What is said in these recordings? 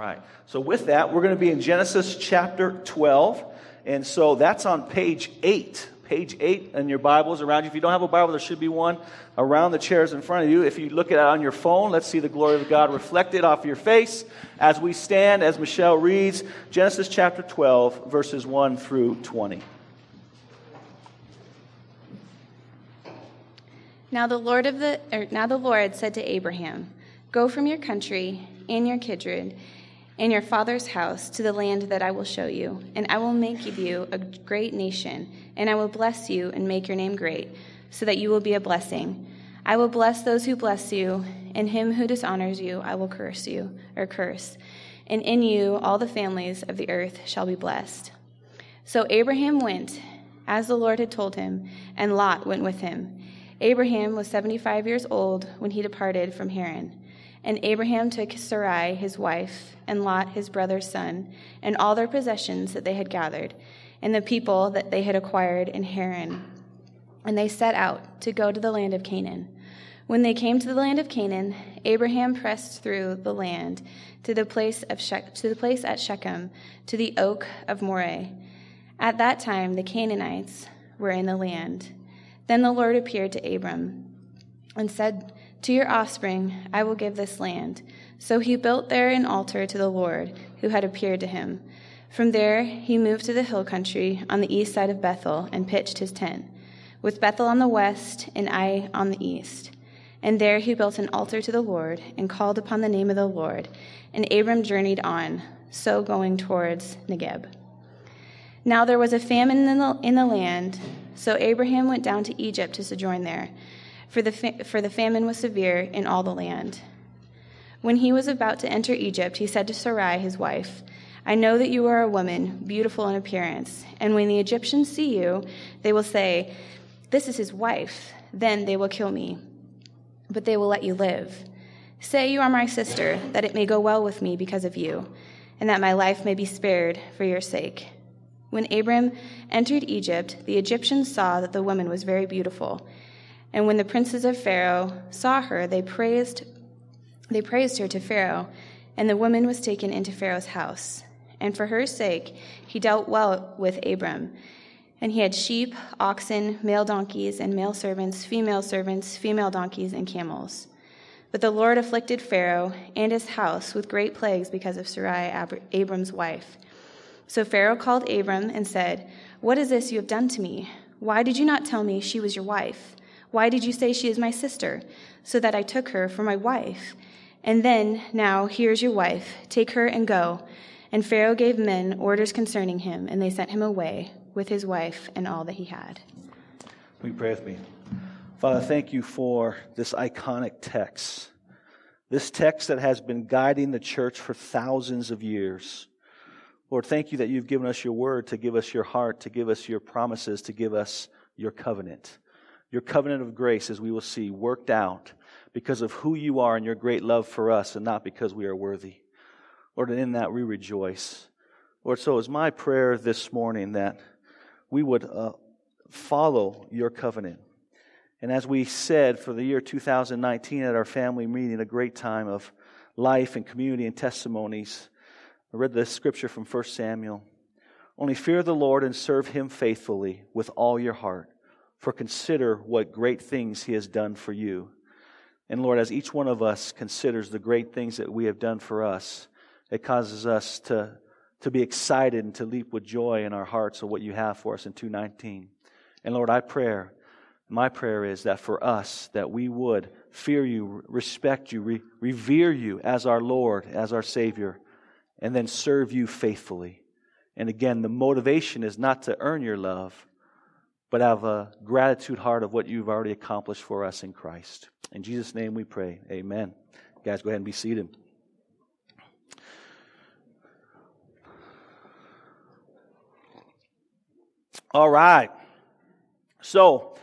right. So, with that, we're going to be in Genesis chapter 12. And so that's on page 8. Page 8 in your Bibles around you. If you don't have a Bible, there should be one around the chairs in front of you. If you look at it on your phone, let's see the glory of God reflected off your face as we stand, as Michelle reads Genesis chapter 12, verses 1 through 20. Now the Lord of the now the Lord said to Abraham, Go from your country and your kindred and your father's house to the land that I will show you, and I will make of you a great nation, and I will bless you and make your name great, so that you will be a blessing. I will bless those who bless you, and him who dishonors you I will curse you, or curse. And in you all the families of the earth shall be blessed. So Abraham went, as the Lord had told him, and Lot went with him. Abraham was seventy five years old when he departed from Haran. And Abraham took Sarai, his wife, and Lot, his brother's son, and all their possessions that they had gathered, and the people that they had acquired in Haran. And they set out to go to the land of Canaan. When they came to the land of Canaan, Abraham pressed through the land to the place, of she- to the place at Shechem, to the oak of Moreh. At that time, the Canaanites were in the land. Then the Lord appeared to Abram and said, to your offspring I will give this land. So he built there an altar to the Lord, who had appeared to him. From there he moved to the hill country on the east side of Bethel and pitched his tent, with Bethel on the west and Ai on the east. And there he built an altar to the Lord and called upon the name of the Lord. And Abram journeyed on, so going towards Negeb. Now there was a famine in the, in the land, so Abraham went down to Egypt to sojourn there for the, fa- for the famine was severe in all the land. When he was about to enter Egypt, he said to Sarai, his wife, I know that you are a woman, beautiful in appearance, and when the Egyptians see you, they will say, This is his wife. Then they will kill me. But they will let you live. Say you are my sister, that it may go well with me because of you, and that my life may be spared for your sake. When Abram entered Egypt, the Egyptians saw that the woman was very beautiful and when the princes of Pharaoh saw her, they praised, they praised her to Pharaoh, and the woman was taken into Pharaoh's house. And for her sake, he dealt well with Abram. And he had sheep, oxen, male donkeys, and male servants, female servants, female donkeys, and camels. But the Lord afflicted Pharaoh and his house with great plagues because of Sarai, Abram's wife. So Pharaoh called Abram and said, What is this you have done to me? Why did you not tell me she was your wife? Why did you say she is my sister? So that I took her for my wife. And then, now, here's your wife. Take her and go. And Pharaoh gave men orders concerning him, and they sent him away with his wife and all that he had. We pray with me. Father, thank you for this iconic text. This text that has been guiding the church for thousands of years. Lord, thank you that you've given us your word to give us your heart, to give us your promises, to give us your covenant your covenant of grace, as we will see, worked out because of who you are and your great love for us and not because we are worthy. Lord, and in that we rejoice. Lord, so is my prayer this morning that we would uh, follow your covenant. And as we said for the year 2019 at our family meeting, a great time of life and community and testimonies, I read the scripture from 1 Samuel. Only fear the Lord and serve him faithfully with all your heart for consider what great things He has done for you. And Lord, as each one of us considers the great things that we have done for us, it causes us to, to be excited and to leap with joy in our hearts of what you have for us in 219. And Lord, I pray, my prayer is that for us, that we would fear you, respect you, re- revere you as our Lord, as our Savior, and then serve you faithfully. And again, the motivation is not to earn your love, but have a gratitude heart of what you've already accomplished for us in Christ. In Jesus' name we pray. Amen. Guys, go ahead and be seated. All right. So,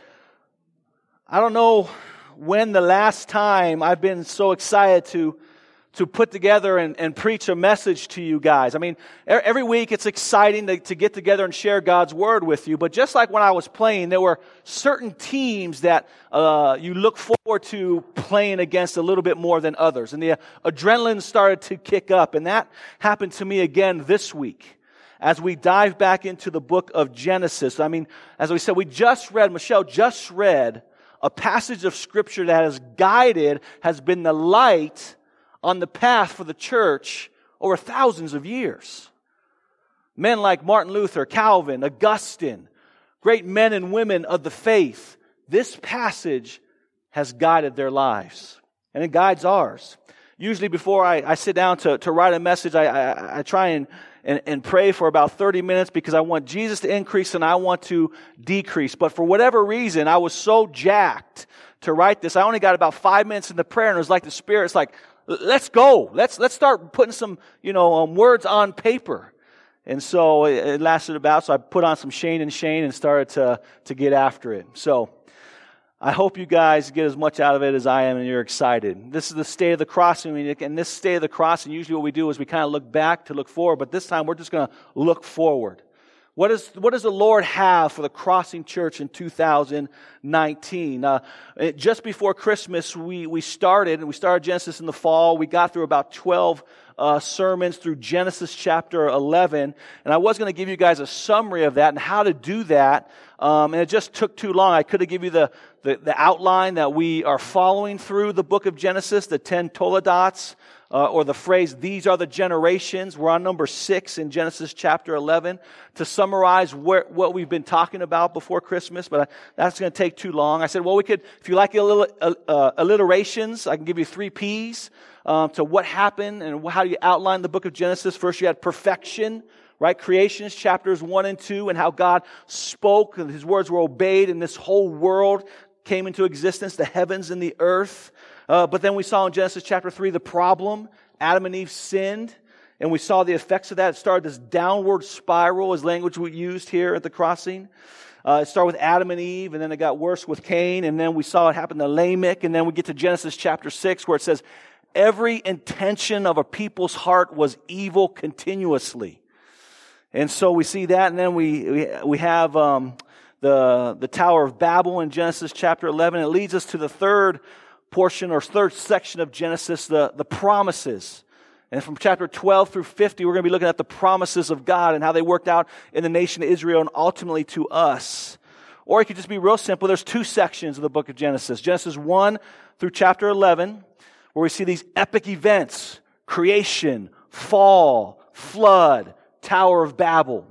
I don't know when the last time I've been so excited to to put together and, and preach a message to you guys. I mean, every week it's exciting to, to get together and share God's word with you. But just like when I was playing, there were certain teams that uh, you look forward to playing against a little bit more than others. And the adrenaline started to kick up. And that happened to me again this week as we dive back into the book of Genesis. I mean, as we said, we just read, Michelle just read a passage of scripture that has guided, has been the light on the path for the church over thousands of years. Men like Martin Luther, Calvin, Augustine, great men and women of the faith, this passage has guided their lives. And it guides ours. Usually before I, I sit down to, to write a message, I, I, I try and and, and pray for about 30 minutes because I want Jesus to increase and I want to decrease. But for whatever reason, I was so jacked to write this. I only got about five minutes in the prayer and it was like the Spirit's like, let's go. Let's, let's start putting some, you know, um, words on paper. And so it, it lasted about, so I put on some Shane and Shane and started to, to get after it. So, I hope you guys get as much out of it as I am and you're excited. This is the state of the crossing. And this state of the crossing, usually what we do is we kind of look back to look forward, but this time we're just going to look forward. What, is, what does the Lord have for the Crossing Church in 2019? Uh, just before Christmas, we, we started, and we started Genesis in the fall. We got through about 12 uh, sermons through Genesis chapter 11. And I was going to give you guys a summary of that and how to do that. Um, and it just took too long. I could have given you the, the, the, outline that we are following through the book of Genesis, the 10 Toledots uh, or the phrase, these are the generations. We're on number six in Genesis chapter 11 to summarize where, what we've been talking about before Christmas, but I, that's going to take too long. I said, well, we could, if you like a little uh, uh, alliterations, I can give you three P's um, to what happened and how you outline the book of Genesis. First, you had perfection, right? Creations, chapters one and two, and how God spoke, and his words were obeyed, and this whole world came into existence, the heavens and the earth. Uh, but then we saw in Genesis chapter 3 the problem. Adam and Eve sinned, and we saw the effects of that. It started this downward spiral, as language we used here at the crossing. Uh, it started with Adam and Eve, and then it got worse with Cain, and then we saw it happen to Lamech, and then we get to Genesis chapter 6, where it says, Every intention of a people's heart was evil continuously. And so we see that, and then we, we, we have um, the, the Tower of Babel in Genesis chapter 11. It leads us to the third portion or third section of Genesis, the, the promises. And from chapter 12 through 50, we're going to be looking at the promises of God and how they worked out in the nation of Israel and ultimately to us. Or it could just be real simple. There's two sections of the book of Genesis Genesis 1 through chapter 11, where we see these epic events creation, fall, flood, Tower of Babel.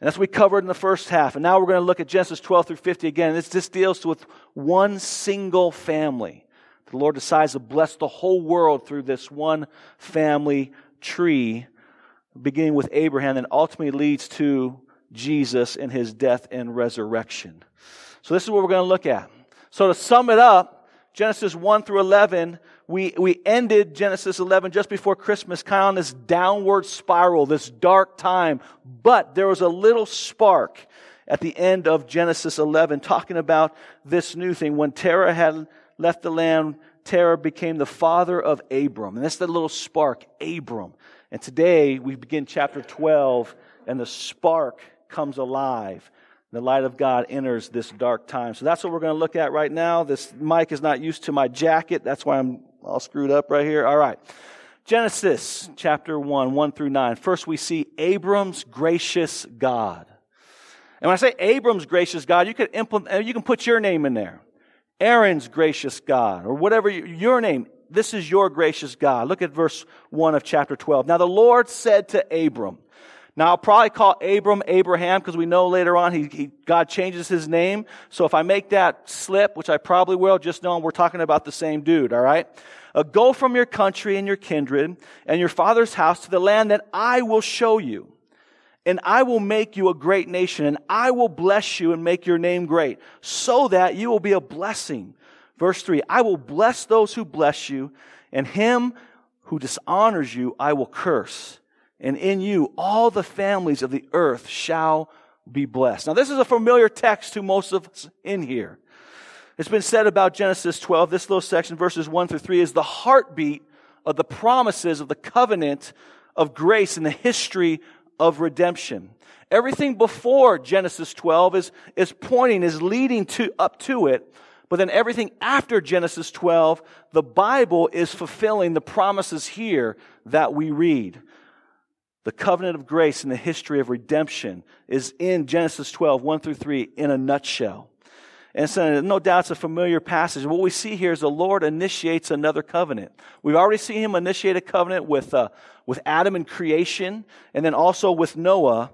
And that's what we covered in the first half. And now we're going to look at Genesis 12 through 50 again. This, this deals with one single family. The Lord decides to bless the whole world through this one family tree, beginning with Abraham, and ultimately leads to Jesus and his death and resurrection. So, this is what we're going to look at. So, to sum it up, Genesis 1 through 11, we, we ended Genesis 11 just before Christmas, kind of on this downward spiral, this dark time. But there was a little spark at the end of Genesis 11 talking about this new thing. When Terah had left the land, Terah became the father of Abram. And that's the little spark, Abram. And today we begin chapter 12, and the spark comes alive. The light of God enters this dark time. So that's what we're going to look at right now. This mic is not used to my jacket. That's why I'm all screwed up right here. All right. Genesis chapter 1, 1 through 9. First, we see Abram's gracious God. And when I say Abram's gracious God, you can implement, you can put your name in there. Aaron's gracious God, or whatever your name. This is your gracious God. Look at verse 1 of chapter 12. Now the Lord said to Abram, now I'll probably call Abram Abraham because we know later on he, he, God changes his name. So if I make that slip, which I probably will, just know we're talking about the same dude, all right? Uh, go from your country and your kindred and your father's house to the land that I will show you and I will make you a great nation, and I will bless you and make your name great, so that you will be a blessing. Verse 3 I will bless those who bless you, and him who dishonors you I will curse. And in you all the families of the earth shall be blessed. Now, this is a familiar text to most of us in here. It's been said about Genesis 12, this little section, verses 1 through 3, is the heartbeat of the promises of the covenant of grace in the history of redemption. Everything before Genesis 12 is, is pointing, is leading to, up to it. But then everything after Genesis 12, the Bible is fulfilling the promises here that we read. The covenant of grace and the history of redemption is in Genesis 12, 1 through 3, in a nutshell. And so, no doubt it's a familiar passage. What we see here is the Lord initiates another covenant. We've already seen him initiate a covenant with, uh, with Adam in creation, and then also with Noah.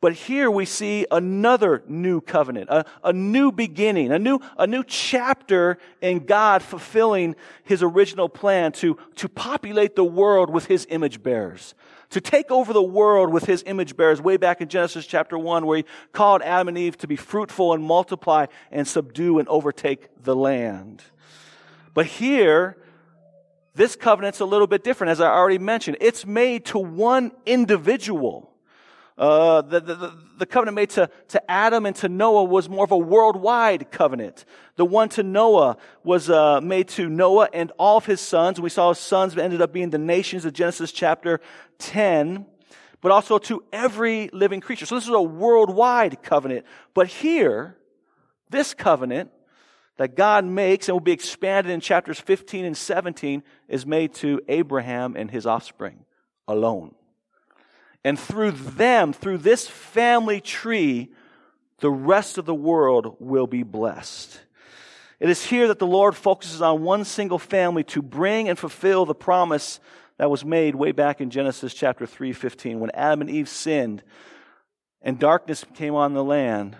But here we see another new covenant, a, a new beginning, a new, a new chapter in God fulfilling his original plan to, to populate the world with his image bearers to take over the world with his image bearers way back in Genesis chapter 1 where he called Adam and Eve to be fruitful and multiply and subdue and overtake the land. But here, this covenant's a little bit different, as I already mentioned. It's made to one individual. Uh, the, the, the covenant made to, to Adam and to Noah was more of a worldwide covenant. The one to Noah was uh, made to Noah and all of his sons. We saw his sons ended up being the nations of Genesis chapter 10, but also to every living creature. So this is a worldwide covenant. But here, this covenant that God makes and will be expanded in chapters 15 and 17 is made to Abraham and his offspring alone. And through them, through this family tree, the rest of the world will be blessed. It is here that the Lord focuses on one single family to bring and fulfill the promise that was made way back in Genesis chapter 3:15 when Adam and Eve sinned and darkness came on the land.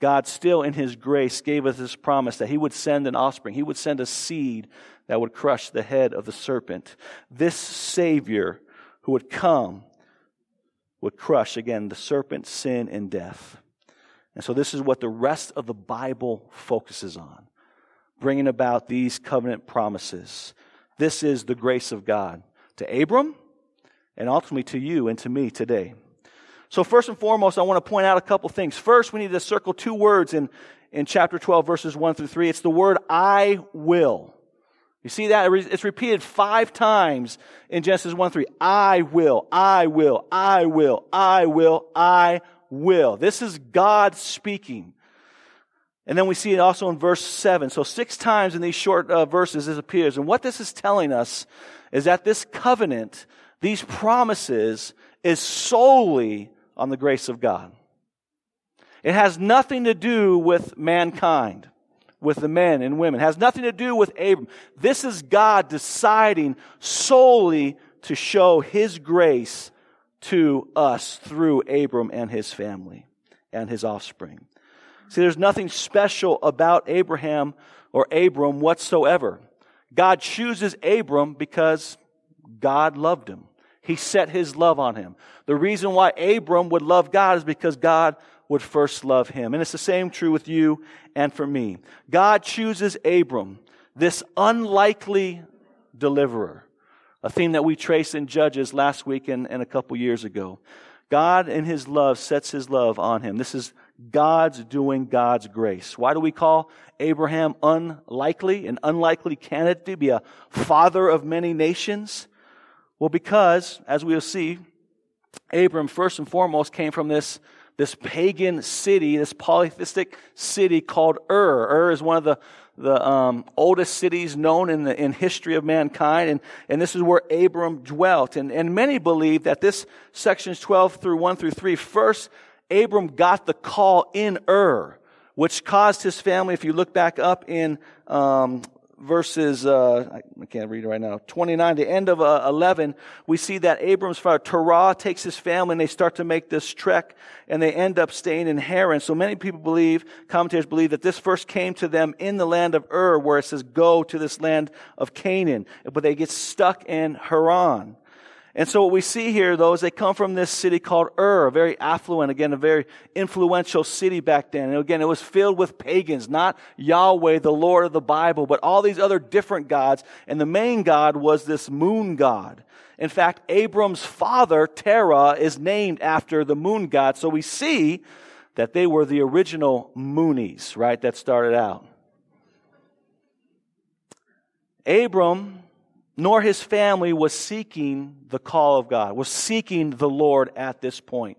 God still in his grace gave us this promise that he would send an offspring. He would send a seed that would crush the head of the serpent. This savior who would come would crush, again, the serpent, sin, and death. And so this is what the rest of the Bible focuses on bringing about these covenant promises. This is the grace of God to Abram and ultimately to you and to me today. So, first and foremost, I want to point out a couple things. First, we need to circle two words in, in chapter 12, verses 1 through 3. It's the word I will. You see that? It's repeated five times in Genesis 1 3. I will, I will, I will, I will, I will. This is God speaking. And then we see it also in verse 7. So, six times in these short uh, verses this appears. And what this is telling us is that this covenant, these promises, is solely on the grace of God. It has nothing to do with mankind with the men and women. It has nothing to do with Abram. This is God deciding solely to show his grace to us through Abram and his family and his offspring. See, there's nothing special about Abraham or Abram whatsoever. God chooses Abram because God loved him. He set his love on him. The reason why Abram would love God is because God would first love him. And it's the same true with you and for me. God chooses Abram, this unlikely deliverer, a theme that we trace in Judges last week and, and a couple years ago. God in his love sets his love on him. This is God's doing God's grace. Why do we call Abraham unlikely, an unlikely candidate to be a father of many nations? Well, because, as we'll see, Abram first and foremost came from this this pagan city, this polytheistic city called Ur. Ur is one of the, the um, oldest cities known in the in history of mankind, and, and this is where Abram dwelt. And, and many believe that this sections 12 through 1 through 3, first Abram got the call in Ur, which caused his family, if you look back up in um, verses, uh, I can't read it right now, 29, the end of uh, 11, we see that Abram's father, Terah, takes his family and they start to make this trek and they end up staying in Haran. So many people believe, commentators believe that this first came to them in the land of Ur where it says go to this land of Canaan. But they get stuck in Haran. And so what we see here, though, is they come from this city called Ur, a very affluent, again, a very influential city back then. And again, it was filled with pagans, not Yahweh, the Lord of the Bible, but all these other different gods. And the main god was this moon god. In fact, Abram's father, Terah, is named after the moon god. So we see that they were the original Moonies, right, that started out. Abram nor his family was seeking the call of God, was seeking the Lord at this point.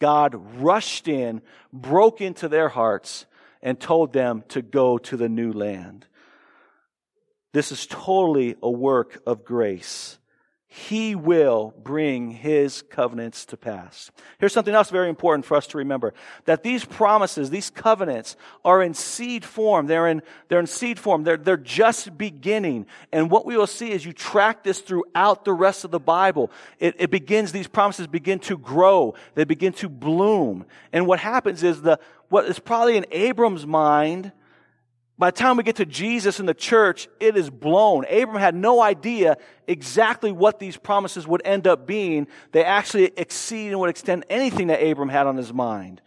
God rushed in, broke into their hearts, and told them to go to the new land. This is totally a work of grace. He will bring his covenants to pass. Here's something else very important for us to remember. That these promises, these covenants are in seed form. They're in, they're in seed form. They're, they're just beginning. And what we will see as you track this throughout the rest of the Bible, it, it begins, these promises begin to grow. They begin to bloom. And what happens is the, what is probably in Abram's mind, by the time we get to Jesus and the church, it is blown. Abram had no idea exactly what these promises would end up being. They actually exceed and would extend anything that Abram had on his mind.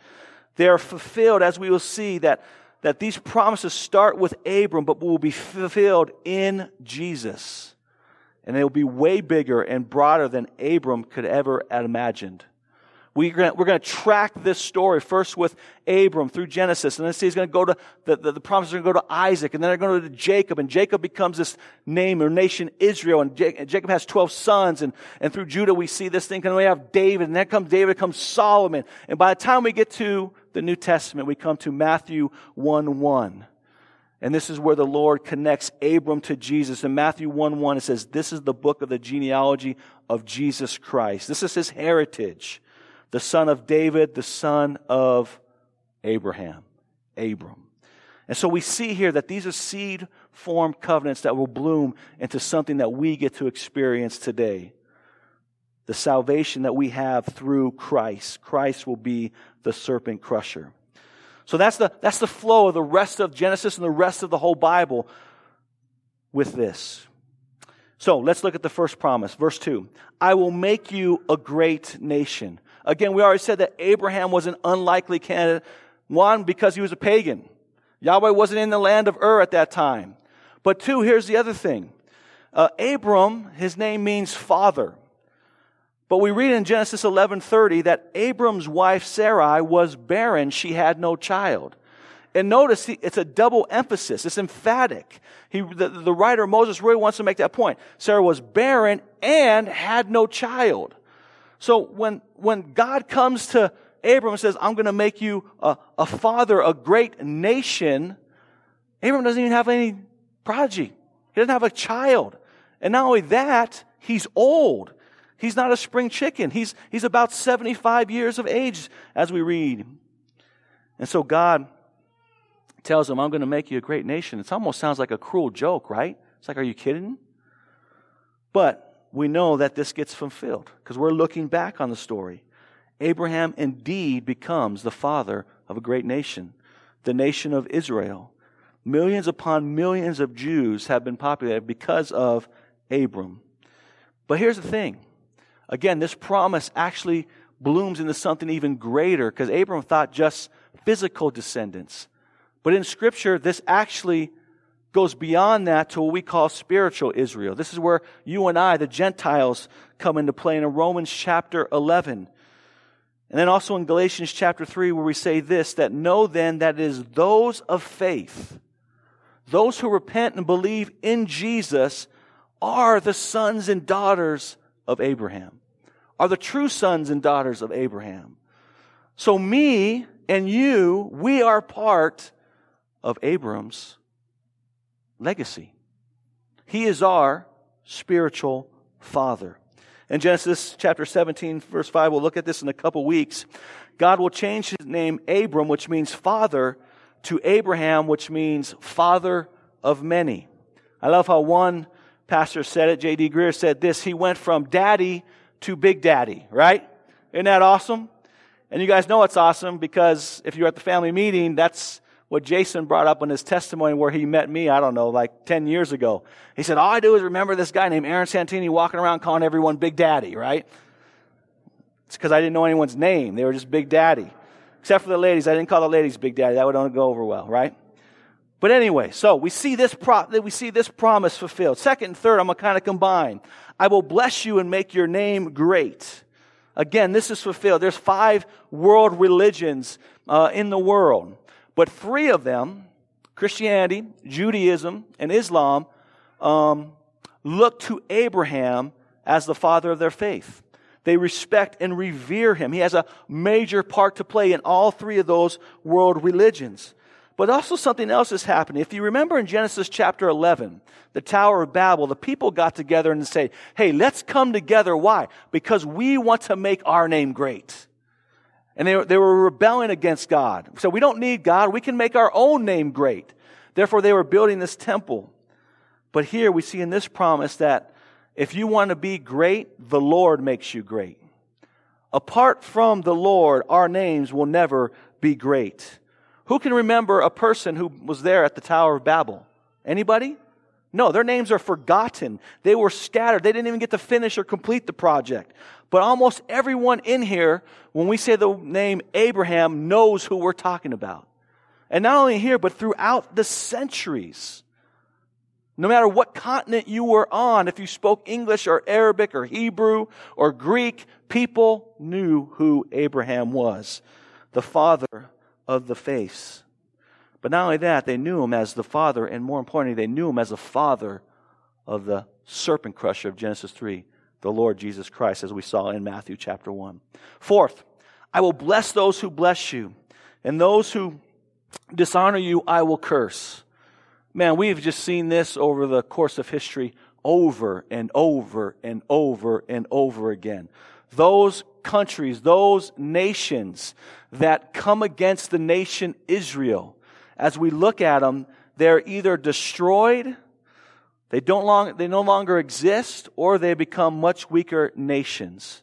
They are fulfilled, as we will see, that, that these promises start with Abram, but will be fulfilled in Jesus. And they will be way bigger and broader than Abram could ever have imagined. We're going, we're to track this story first with Abram through Genesis, and then he's going to go to the, the, the promises are going to go to Isaac, and then they're going to go to Jacob, and Jacob becomes this name or nation Israel, and Jacob has 12 sons, and, and through Judah we see this thing, and we have David, and then comes David, comes Solomon, and by the time we get to the New Testament, we come to Matthew 1 1. And this is where the Lord connects Abram to Jesus. In Matthew 1 1, it says, This is the book of the genealogy of Jesus Christ. This is his heritage the son of David, the son of Abraham, Abram. And so we see here that these are seed formed covenants that will bloom into something that we get to experience today. The salvation that we have through Christ. Christ will be the serpent crusher. So that's the, that's the flow of the rest of Genesis and the rest of the whole Bible with this. So let's look at the first promise. Verse 2 I will make you a great nation. Again, we already said that Abraham was an unlikely candidate. One, because he was a pagan. Yahweh wasn't in the land of Ur at that time. But two, here's the other thing. Uh, Abram, his name means father. But we read in Genesis 11:30 that Abram's wife Sarai was barren; she had no child. And notice it's a double emphasis. It's emphatic. He, the, the writer Moses really wants to make that point. Sarah was barren and had no child. So when, when God comes to Abram and says, I'm going to make you a, a father, a great nation, Abram doesn't even have any prodigy. He doesn't have a child. And not only that, he's old. He's not a spring chicken. He's, he's about 75 years of age, as we read. And so God tells him, I'm going to make you a great nation. It almost sounds like a cruel joke, right? It's like, are you kidding? But we know that this gets fulfilled because we're looking back on the story. Abraham indeed becomes the father of a great nation, the nation of Israel. Millions upon millions of Jews have been populated because of Abram. But here's the thing. Again, this promise actually blooms into something even greater because Abram thought just physical descendants. But in Scripture, this actually goes beyond that to what we call spiritual Israel. This is where you and I, the Gentiles, come into play in Romans chapter 11. And then also in Galatians chapter 3, where we say this that know then that it is those of faith, those who repent and believe in Jesus, are the sons and daughters of Abraham, are the true sons and daughters of Abraham. So, me and you, we are part of Abram's legacy. He is our spiritual father. In Genesis chapter 17, verse 5, we'll look at this in a couple weeks. God will change his name Abram, which means father, to Abraham, which means father of many. I love how one pastor said it. J.D. Greear said this He went from daddy to big daddy, right? Isn't that awesome? And you guys know it's awesome because if you're at the family meeting, that's what Jason brought up in his testimony where he met me, I don't know, like 10 years ago. He said, All I do is remember this guy named Aaron Santini walking around calling everyone Big Daddy, right? It's because I didn't know anyone's name. They were just Big Daddy. Except for the ladies. I didn't call the ladies Big Daddy. That would only go over well, right? But anyway, so we see this pro- we see this promise fulfilled. Second and third, I'm gonna kind of combine. I will bless you and make your name great. Again, this is fulfilled. There's five world religions uh, in the world. But three of them, Christianity, Judaism, and Islam, um, look to Abraham as the father of their faith. They respect and revere him. He has a major part to play in all three of those world religions. But also something else is happening. If you remember in Genesis chapter 11, the Tower of Babel, the people got together and say, hey, let's come together. Why? Because we want to make our name great. And they, they were rebelling against God. So we don't need God. We can make our own name great. Therefore, they were building this temple. But here we see in this promise that if you want to be great, the Lord makes you great. Apart from the Lord, our names will never be great. Who can remember a person who was there at the Tower of Babel? Anybody? No, their names are forgotten. They were scattered. They didn't even get to finish or complete the project. But almost everyone in here, when we say the name Abraham, knows who we're talking about. And not only here, but throughout the centuries. No matter what continent you were on, if you spoke English or Arabic or Hebrew or Greek, people knew who Abraham was. The father of the faith. But not only that, they knew him as the father, and more importantly, they knew him as the father of the serpent crusher of Genesis 3, the Lord Jesus Christ, as we saw in Matthew chapter 1. Fourth, I will bless those who bless you, and those who dishonor you, I will curse. Man, we've just seen this over the course of history over and over and over and over again. Those countries, those nations that come against the nation Israel, as we look at them, they're either destroyed, they, don't long, they no longer exist, or they become much weaker nations.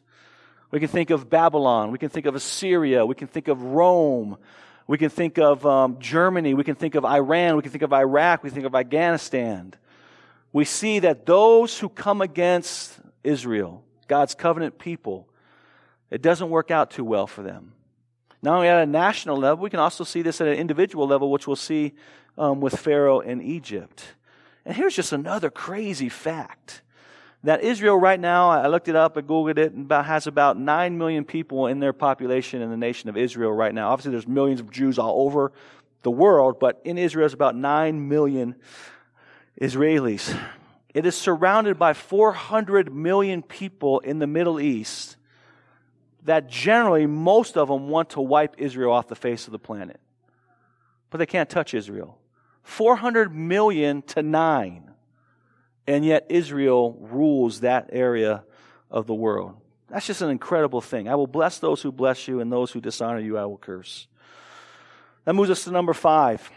We can think of Babylon, we can think of Assyria, we can think of Rome, we can think of um, Germany, we can think of Iran, we can think of Iraq, we think of Afghanistan. We see that those who come against Israel, God's covenant people, it doesn't work out too well for them. Not only at a national level, we can also see this at an individual level, which we'll see um, with Pharaoh in Egypt. And here's just another crazy fact that Israel right now, I looked it up, I Googled it, about, has about 9 million people in their population in the nation of Israel right now. Obviously, there's millions of Jews all over the world, but in Israel, it's about 9 million Israelis. It is surrounded by 400 million people in the Middle East that generally most of them want to wipe Israel off the face of the planet. But they can't touch Israel. 400 million to 9. And yet Israel rules that area of the world. That's just an incredible thing. I will bless those who bless you, and those who dishonor you, I will curse. That moves us to number five.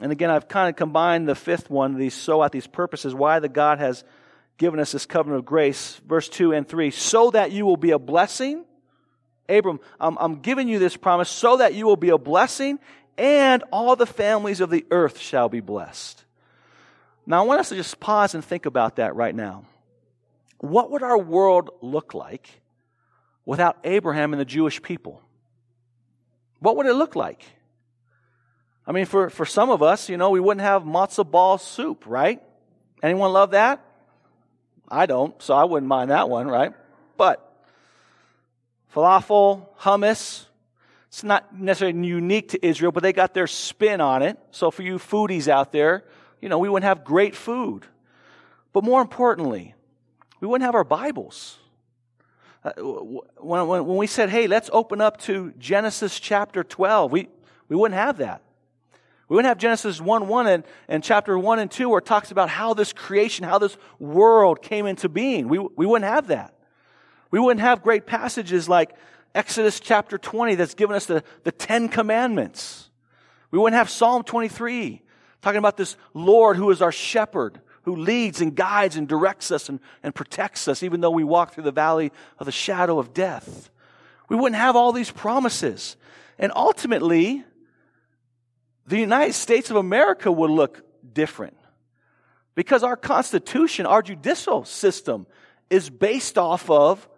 And again, I've kind of combined the fifth one, these so at these purposes, why the God has given us this covenant of grace, verse 2 and 3, so that you will be a blessing Abram, I'm, I'm giving you this promise so that you will be a blessing and all the families of the earth shall be blessed. Now, I want us to just pause and think about that right now. What would our world look like without Abraham and the Jewish people? What would it look like? I mean, for, for some of us, you know, we wouldn't have matzo ball soup, right? Anyone love that? I don't, so I wouldn't mind that one, right? But falafel, hummus. It's not necessarily unique to Israel, but they got their spin on it. So for you foodies out there, you know, we wouldn't have great food. But more importantly, we wouldn't have our Bibles. Uh, when, when, when we said, hey, let's open up to Genesis chapter 12, we, we wouldn't have that. We wouldn't have Genesis 1 1 and, and chapter 1 and 2 where it talks about how this creation, how this world came into being. We, we wouldn't have that. We wouldn't have great passages like Exodus chapter 20 that's given us the, the Ten Commandments. We wouldn't have Psalm 23 talking about this Lord who is our shepherd, who leads and guides and directs us and, and protects us, even though we walk through the valley of the shadow of death. We wouldn't have all these promises. And ultimately, the United States of America would look different. Because our Constitution, our judicial system, is based off of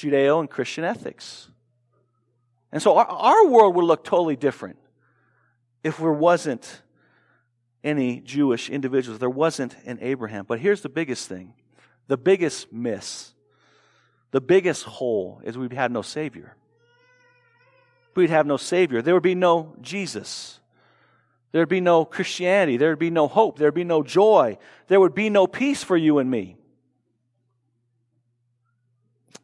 Judeo and Christian ethics. And so our, our world would look totally different if there wasn't any Jewish individuals, there wasn't an Abraham. But here's the biggest thing the biggest miss, the biggest hole is we'd have no Savior. We'd have no Savior. There would be no Jesus. There'd be no Christianity. There'd be no hope. There'd be no joy. There would be no peace for you and me.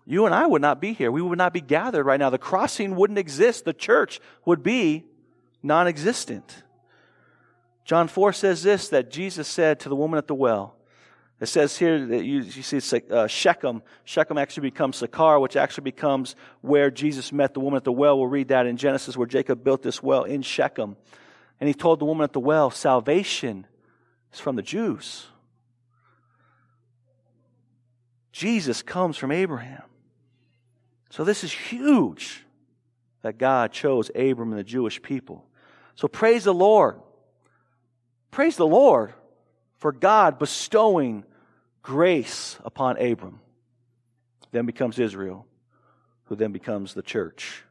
You and I would not be here. We would not be gathered right now. The crossing wouldn't exist. The church would be non existent. John 4 says this that Jesus said to the woman at the well. It says here that you, you see uh, Shechem. Shechem actually becomes Sychar, which actually becomes where Jesus met the woman at the well. We'll read that in Genesis where Jacob built this well in Shechem. And he told the woman at the well, salvation is from the Jews. Jesus comes from Abraham. So this is huge that God chose Abram and the Jewish people. So praise the Lord. Praise the Lord for God bestowing grace upon Abram. Then becomes Israel, who then becomes the church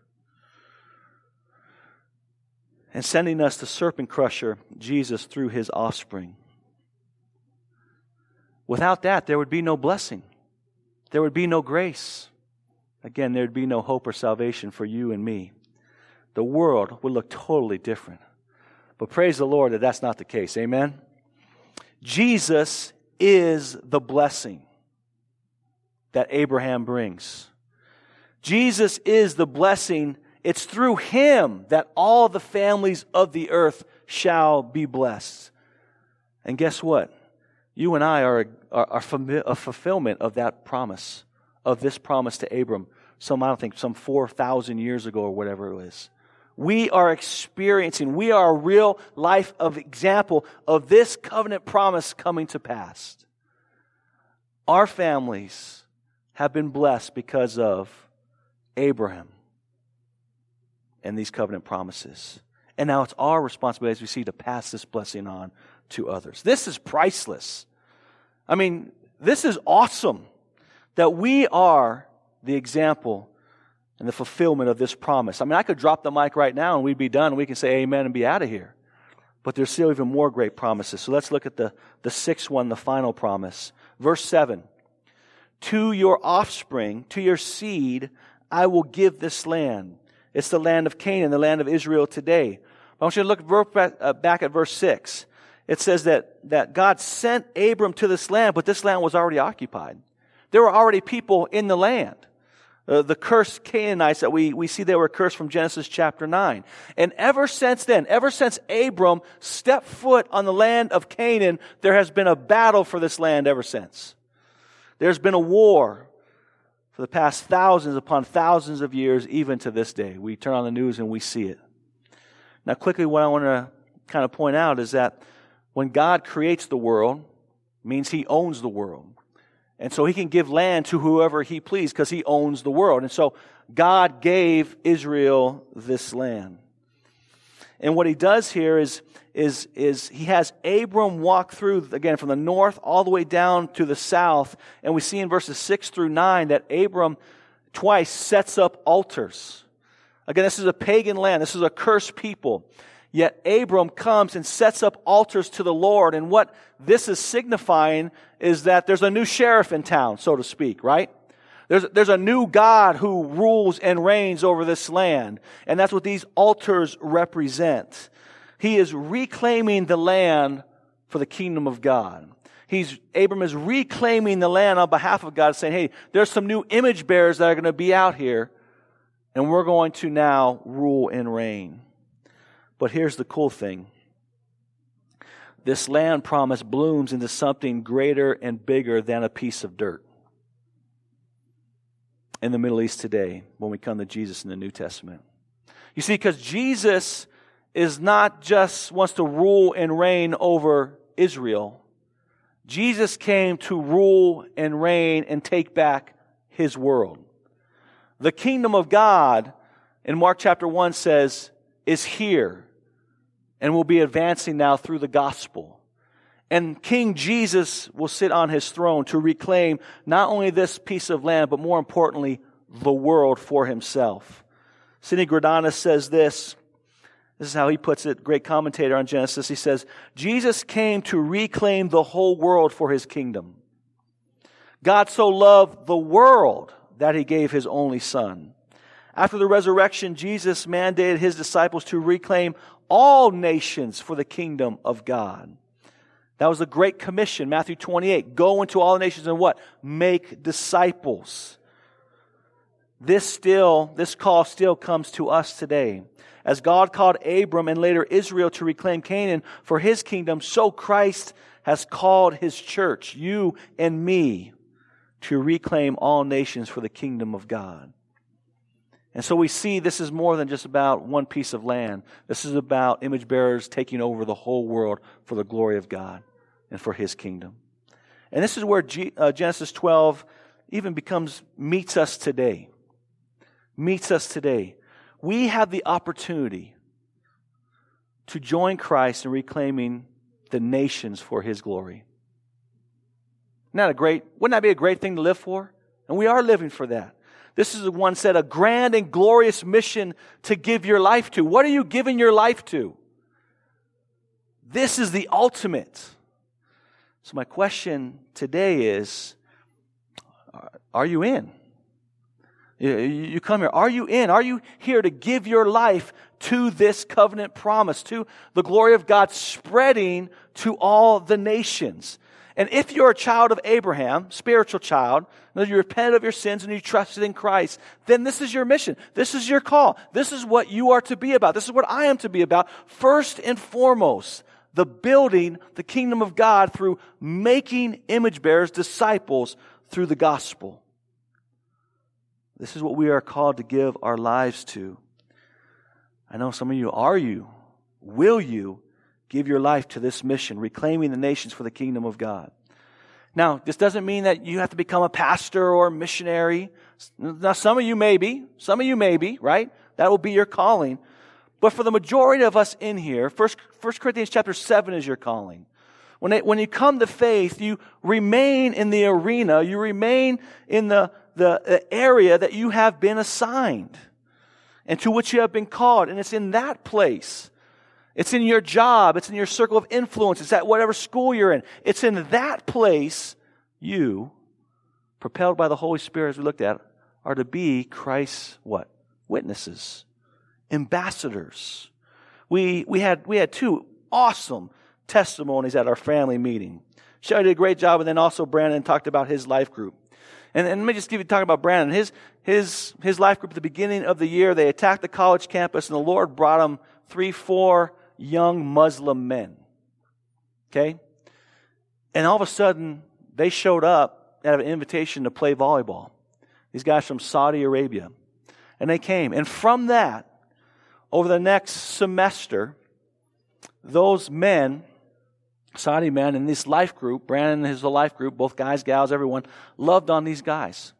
and sending us the serpent crusher, Jesus, through his offspring. Without that, there would be no blessing. There would be no grace. Again, there'd be no hope or salvation for you and me. The world would look totally different. But praise the Lord that that's not the case. Amen? Jesus is the blessing that Abraham brings. Jesus is the blessing it's through him that all the families of the earth shall be blessed. And guess what? You and I are, are, are a fulfillment of that promise, of this promise to Abram. Some, I don't think, some 4,000 years ago or whatever it was. We are experiencing, we are a real life of example of this covenant promise coming to pass. Our families have been blessed because of Abraham and these covenant promises. And now it's our responsibility as we see to pass this blessing on to others. This is priceless. I mean, this is awesome that we are the example and the fulfillment of this promise. I mean, I could drop the mic right now and we'd be done we can say amen and be out of here. But there's still even more great promises. So let's look at the, the sixth one, the final promise. Verse 7 To your offspring, to your seed, I will give this land it's the land of Canaan, the land of Israel today. I want you to look uh, back at verse 6. It says that, that God sent Abram to this land, but this land was already occupied. There were already people in the land. Uh, the cursed Canaanites that we, we see they were cursed from Genesis chapter 9. And ever since then, ever since Abram stepped foot on the land of Canaan, there has been a battle for this land ever since. There's been a war for the past thousands upon thousands of years, even to this day. We turn on the news and we see it. Now, quickly, what I want to kind of point out is that when God creates the world, means he owns the world. And so he can give land to whoever he please because he owns the world. And so God gave Israel this land. And what he does here is, is, is he has Abram walk through, again, from the north all the way down to the south. And we see in verses 6 through 9 that Abram twice sets up altars. Again, this is a pagan land. This is a cursed people. Yet Abram comes and sets up altars to the Lord. And what this is signifying is that there's a new sheriff in town, so to speak, right? There's, there's a new God who rules and reigns over this land. And that's what these altars represent. He is reclaiming the land for the kingdom of God. He's, Abram is reclaiming the land on behalf of God, saying, hey, there's some new image bearers that are going to be out here, and we're going to now rule and reign. But here's the cool thing this land promise blooms into something greater and bigger than a piece of dirt in the Middle East today when we come to Jesus in the New Testament. You see, because Jesus is not just wants to rule and reign over Israel. Jesus came to rule and reign and take back his world. The kingdom of God in Mark chapter 1 says is here and will be advancing now through the gospel. And King Jesus will sit on his throne to reclaim not only this piece of land, but more importantly, the world for himself. Sidney Greidanus says this. This is how he puts it, great commentator on Genesis. He says, Jesus came to reclaim the whole world for his kingdom. God so loved the world that he gave his only son. After the resurrection, Jesus mandated his disciples to reclaim all nations for the kingdom of God. That was the Great Commission, Matthew 28. Go into all the nations and what? Make disciples. This still, this call still comes to us today. As God called Abram and later Israel to reclaim Canaan for his kingdom, so Christ has called his church, you and me, to reclaim all nations for the kingdom of God. And so we see this is more than just about one piece of land. This is about image bearers taking over the whole world for the glory of God and for his kingdom. And this is where G, uh, Genesis 12 even becomes, meets us today. Meets us today. We have the opportunity to join Christ in reclaiming the nations for his glory. That a great, wouldn't that be a great thing to live for? And we are living for that. This is the one said, a grand and glorious mission to give your life to. What are you giving your life to? This is the ultimate. So, my question today is Are you in? You come here. Are you in? Are you here to give your life to this covenant promise, to the glory of God spreading to all the nations? And if you're a child of Abraham, spiritual child, that you repent of your sins and you trusted in Christ, then this is your mission. This is your call. This is what you are to be about. This is what I am to be about. First and foremost, the building the kingdom of God through making image bearers disciples through the gospel. This is what we are called to give our lives to. I know some of you are you. Will you give your life to this mission, reclaiming the nations for the kingdom of God. Now, this doesn't mean that you have to become a pastor or a missionary. Now, some of you may be, some of you may be, right? That will be your calling. But for the majority of us in here, 1, 1 Corinthians chapter 7 is your calling. When, it, when you come to faith, you remain in the arena, you remain in the, the area that you have been assigned and to which you have been called. And it's in that place it's in your job. It's in your circle of influence. It's at whatever school you're in. It's in that place you, propelled by the Holy Spirit as we looked at, are to be Christ's what? Witnesses. Ambassadors. We, we, had, we had two awesome testimonies at our family meeting. Shelly did a great job, and then also Brandon talked about his life group. And, and let me just give you talk about Brandon. His, his, his life group at the beginning of the year, they attacked the college campus, and the Lord brought them three, four young Muslim men. Okay? And all of a sudden, they showed up at an invitation to play volleyball. These guys from Saudi Arabia. And they came. And from that, over the next semester, those men, Saudi men in this life group, Brandon is a life group, both guys, gals, everyone, loved on these guys.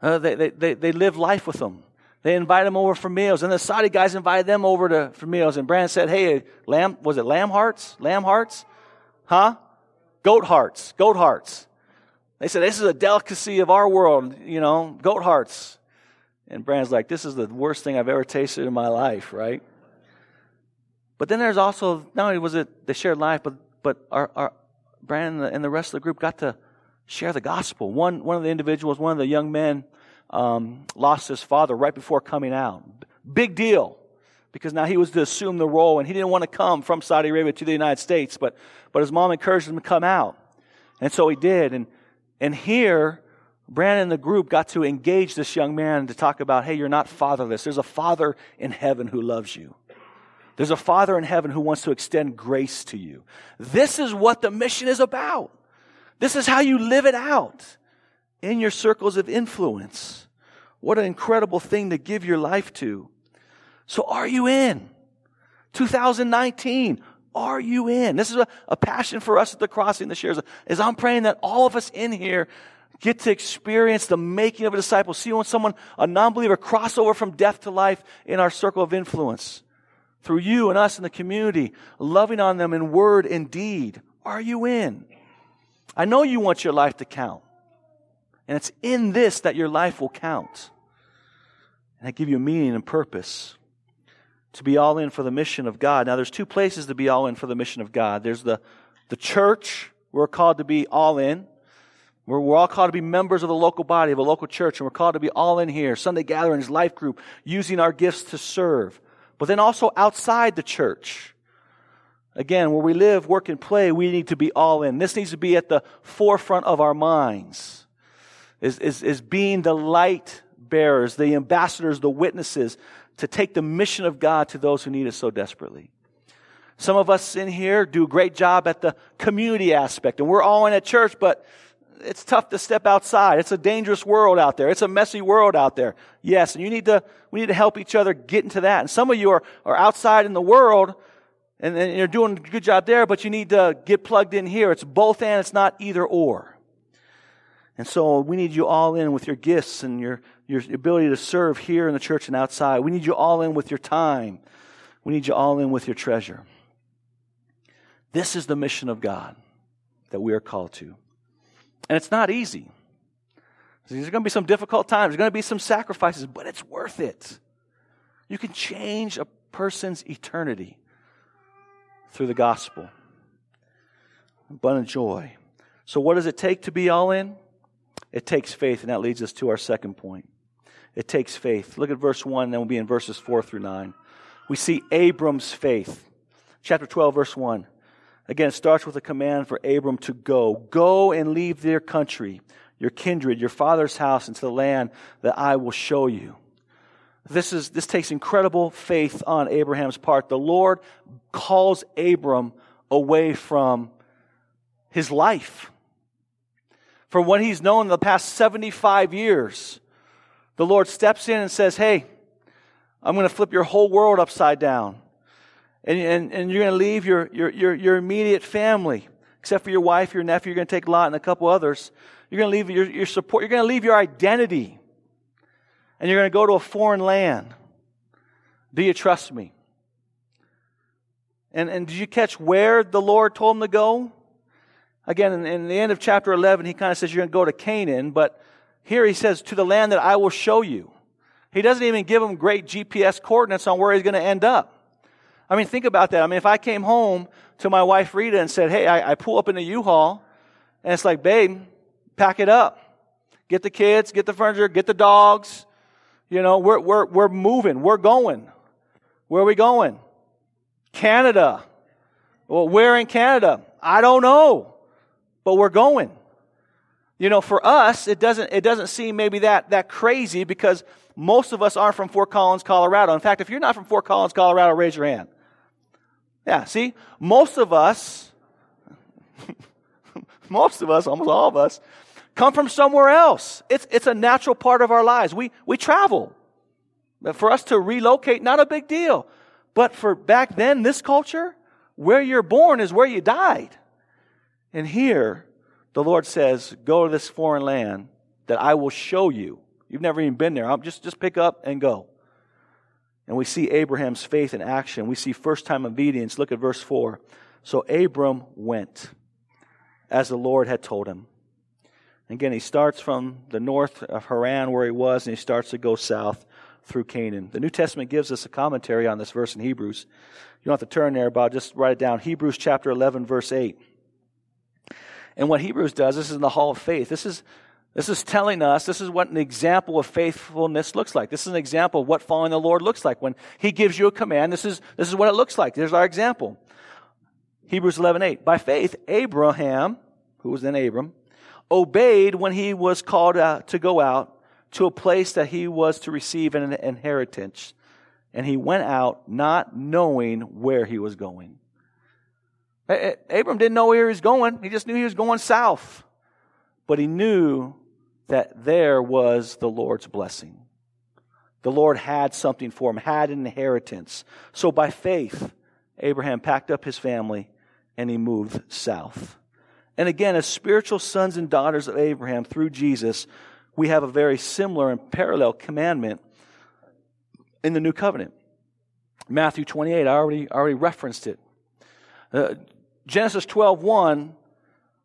Uh, they, they, they, they lived life with them. They invited them over for meals, and the Saudi guys invited them over to, for meals. And Brandon said, "Hey, lamb was it lamb hearts? Lamb hearts? Huh? Goat hearts? Goat hearts?" They said, "This is a delicacy of our world, you know, goat hearts." And Brandon's like, "This is the worst thing I've ever tasted in my life, right?" But then there's also not only was it the shared life, but but our, our Brandon and the rest of the group got to share the gospel. One one of the individuals, one of the young men um, lost his father right before coming out. Big deal because now he was to assume the role and he didn't want to come from Saudi Arabia to the United States, but, but his mom encouraged him to come out. And so he did. And, and here, Brandon and the group got to engage this young man to talk about, hey, you're not fatherless. There's a father in heaven who loves you. There's a father in heaven who wants to extend grace to you. This is what the mission is about. This is how you live it out in your circles of influence. What an incredible thing to give your life to. So are you in? 2019, are you in? This is a, a passion for us at the crossing this year is, is I'm praying that all of us in here get to experience the making of a disciple. See when someone, a non-believer, cross over from death to life in our circle of influence. Through you and us in the community, loving on them in word and deed. Are you in? I know you want your life to count. And it's in this that your life will count. And I give you meaning and purpose to be all in for the mission of God. Now, there's two places to be all in for the mission of God. There's the, the church, we're called to be all in. We're, we're all called to be members of the local body, of a local church, and we're called to be all in here, Sunday gatherings, life group, using our gifts to serve. But then also outside the church. Again, where we live, work, and play, we need to be all in. This needs to be at the forefront of our minds. Is, is, is being the light bearers, the ambassadors, the witnesses to take the mission of God to those who need it so desperately. Some of us in here do a great job at the community aspect, and we're all in at church, but it's tough to step outside. It's a dangerous world out there. It's a messy world out there. Yes, and you need to, we need to help each other get into that. And some of you are, are outside in the world, and, and you're doing a good job there, but you need to get plugged in here. It's both and, it's not either or. And so we need you all in with your gifts and your, your ability to serve here in the church and outside. We need you all in with your time. We need you all in with your treasure. This is the mission of God that we are called to. And it's not easy. There's going to be some difficult times. There's going to be some sacrifices, but it's worth it. You can change a person's eternity through the gospel. Abundant joy. So, what does it take to be all in? It takes faith, and that leads us to our second point. It takes faith. Look at verse 1, then we'll be in verses 4 through 9. We see Abram's faith. Chapter 12, verse 1. Again, it starts with a command for Abram to go. Go and leave their country, your kindred, your father's house, into the land that I will show you. This, is, this takes incredible faith on Abraham's part. The Lord calls Abram away from his life for what he's known in the past 75 years, the Lord steps in and says, Hey, I'm going to flip your whole world upside down. And, and, and you're going to leave your, your, your, your immediate family, except for your wife, your nephew, you're going to take Lot and a couple others. You're going to leave your, your support, you're going to leave your identity, and you're going to go to a foreign land. Do you trust me? And, and did you catch where the Lord told him to go? Again, in, in the end of chapter 11, he kind of says you're going to go to Canaan, but here he says, to the land that I will show you. He doesn't even give him great GPS coordinates on where he's going to end up. I mean, think about that. I mean, if I came home to my wife Rita and said, hey, I, I pull up in a U-Haul, and it's like, babe, pack it up. Get the kids, get the furniture, get the dogs. You know, we're, we're, we're moving. We're going. Where are we going? Canada. Well, where in Canada? I don't know but we're going. You know, for us, it doesn't, it doesn't seem maybe that, that crazy because most of us aren't from Fort Collins, Colorado. In fact, if you're not from Fort Collins, Colorado, raise your hand. Yeah, see, most of us, most of us, almost all of us, come from somewhere else. It's, it's a natural part of our lives. We, we travel. But for us to relocate, not a big deal. But for back then, this culture, where you're born is where you died. And here, the Lord says, Go to this foreign land that I will show you. You've never even been there. just, just pick up and go. And we see Abraham's faith in action. We see first time obedience. Look at verse 4. So Abram went as the Lord had told him. Again, he starts from the north of Haran where he was, and he starts to go south through Canaan. The New Testament gives us a commentary on this verse in Hebrews. You don't have to turn there, but I'll just write it down. Hebrews chapter 11, verse 8. And what Hebrews does, this is in the hall of faith. This is, this is telling us, this is what an example of faithfulness looks like. This is an example of what following the Lord looks like. When He gives you a command, this is, this is what it looks like. There's our example. Hebrews 11, 8. By faith, Abraham, who was then Abram, obeyed when he was called out to go out to a place that he was to receive an inheritance. And he went out not knowing where he was going. Abram didn't know where he was going. He just knew he was going south. But he knew that there was the Lord's blessing. The Lord had something for him, had an inheritance. So by faith, Abraham packed up his family and he moved south. And again, as spiritual sons and daughters of Abraham through Jesus, we have a very similar and parallel commandment in the new covenant. Matthew 28, I already, already referenced it. Uh, Genesis 12:1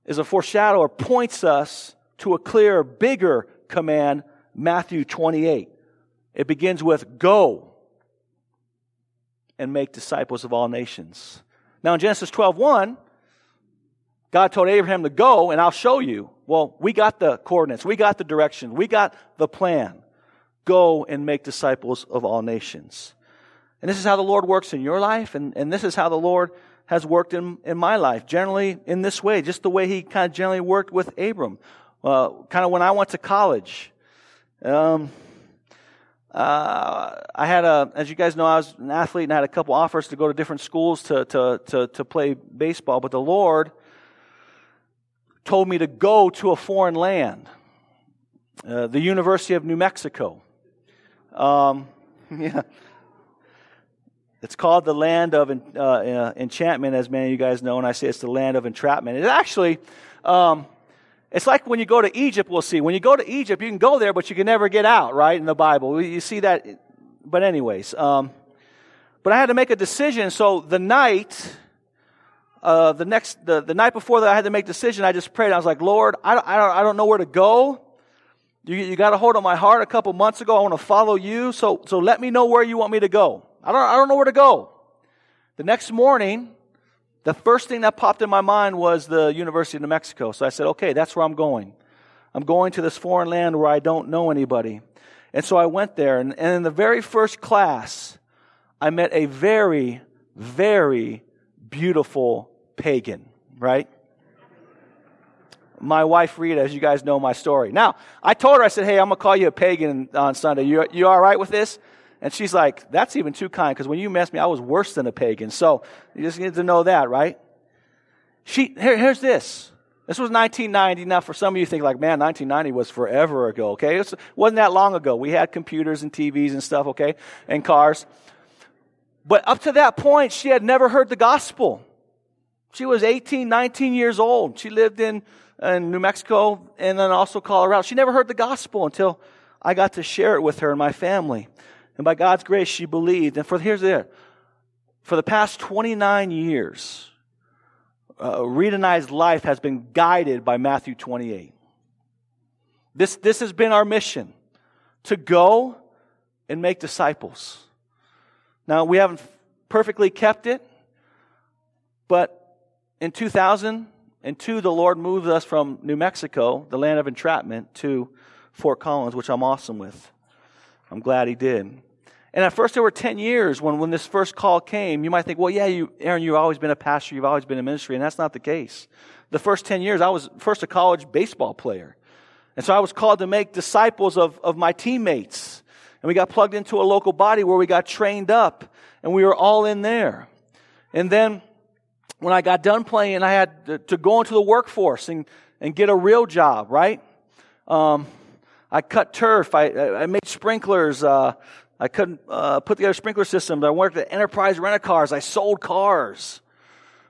is a foreshadow or points us to a clear, bigger command, Matthew 28. It begins with go and make disciples of all nations. Now in Genesis 12:1, God told Abraham to go and I'll show you. Well, we got the coordinates, we got the direction, we got the plan. Go and make disciples of all nations. And this is how the Lord works in your life, and, and this is how the Lord has worked in, in my life, generally in this way, just the way He kind of generally worked with Abram. Uh, kind of when I went to college. Um, uh, I had a, as you guys know, I was an athlete and I had a couple offers to go to different schools to, to, to, to play baseball, but the Lord told me to go to a foreign land, uh, the University of New Mexico. Um, yeah. It's called the land of uh, uh, enchantment, as many of you guys know, and I say it's the land of entrapment. It actually, um, it's like when you go to Egypt, we'll see. When you go to Egypt, you can go there, but you can never get out, right, in the Bible. You see that. But, anyways, um, but I had to make a decision. So the night, uh, the next, the, the night before that I had to make decision, I just prayed. I was like, Lord, I don't, I don't, I don't know where to go. You, you got a hold of my heart a couple months ago. I want to follow you. So, so let me know where you want me to go. I don't, I don't know where to go. The next morning, the first thing that popped in my mind was the University of New Mexico. So I said, okay, that's where I'm going. I'm going to this foreign land where I don't know anybody. And so I went there, and, and in the very first class, I met a very, very beautiful pagan, right? My wife Rita, as you guys know my story. Now, I told her, I said, hey, I'm going to call you a pagan on Sunday. You, you all right with this? And she's like, that's even too kind because when you met me, I was worse than a pagan. So you just need to know that, right? She, here, here's this. This was 1990. Now, for some of you think like, man, 1990 was forever ago, okay? It wasn't that long ago. We had computers and TVs and stuff, okay? And cars. But up to that point, she had never heard the gospel. She was 18, 19 years old. She lived in, in New Mexico and then also Colorado. She never heard the gospel until I got to share it with her and my family. And by God's grace, she believed. And for here's it. For the past 29 years, uh, Rita and I's life has been guided by Matthew 28. This, this has been our mission to go and make disciples. Now, we haven't perfectly kept it, but in 2002, the Lord moved us from New Mexico, the land of entrapment, to Fort Collins, which I'm awesome with. I'm glad he did. And at first, there were 10 years when, when this first call came. You might think, well, yeah, you, Aaron, you've always been a pastor, you've always been in ministry, and that's not the case. The first 10 years, I was first a college baseball player. And so I was called to make disciples of, of my teammates. And we got plugged into a local body where we got trained up, and we were all in there. And then when I got done playing, I had to, to go into the workforce and, and get a real job, right? Um, I cut turf. I, I made sprinklers. Uh, I couldn't uh, put together sprinkler systems. I worked at Enterprise Rent a Cars. I sold cars.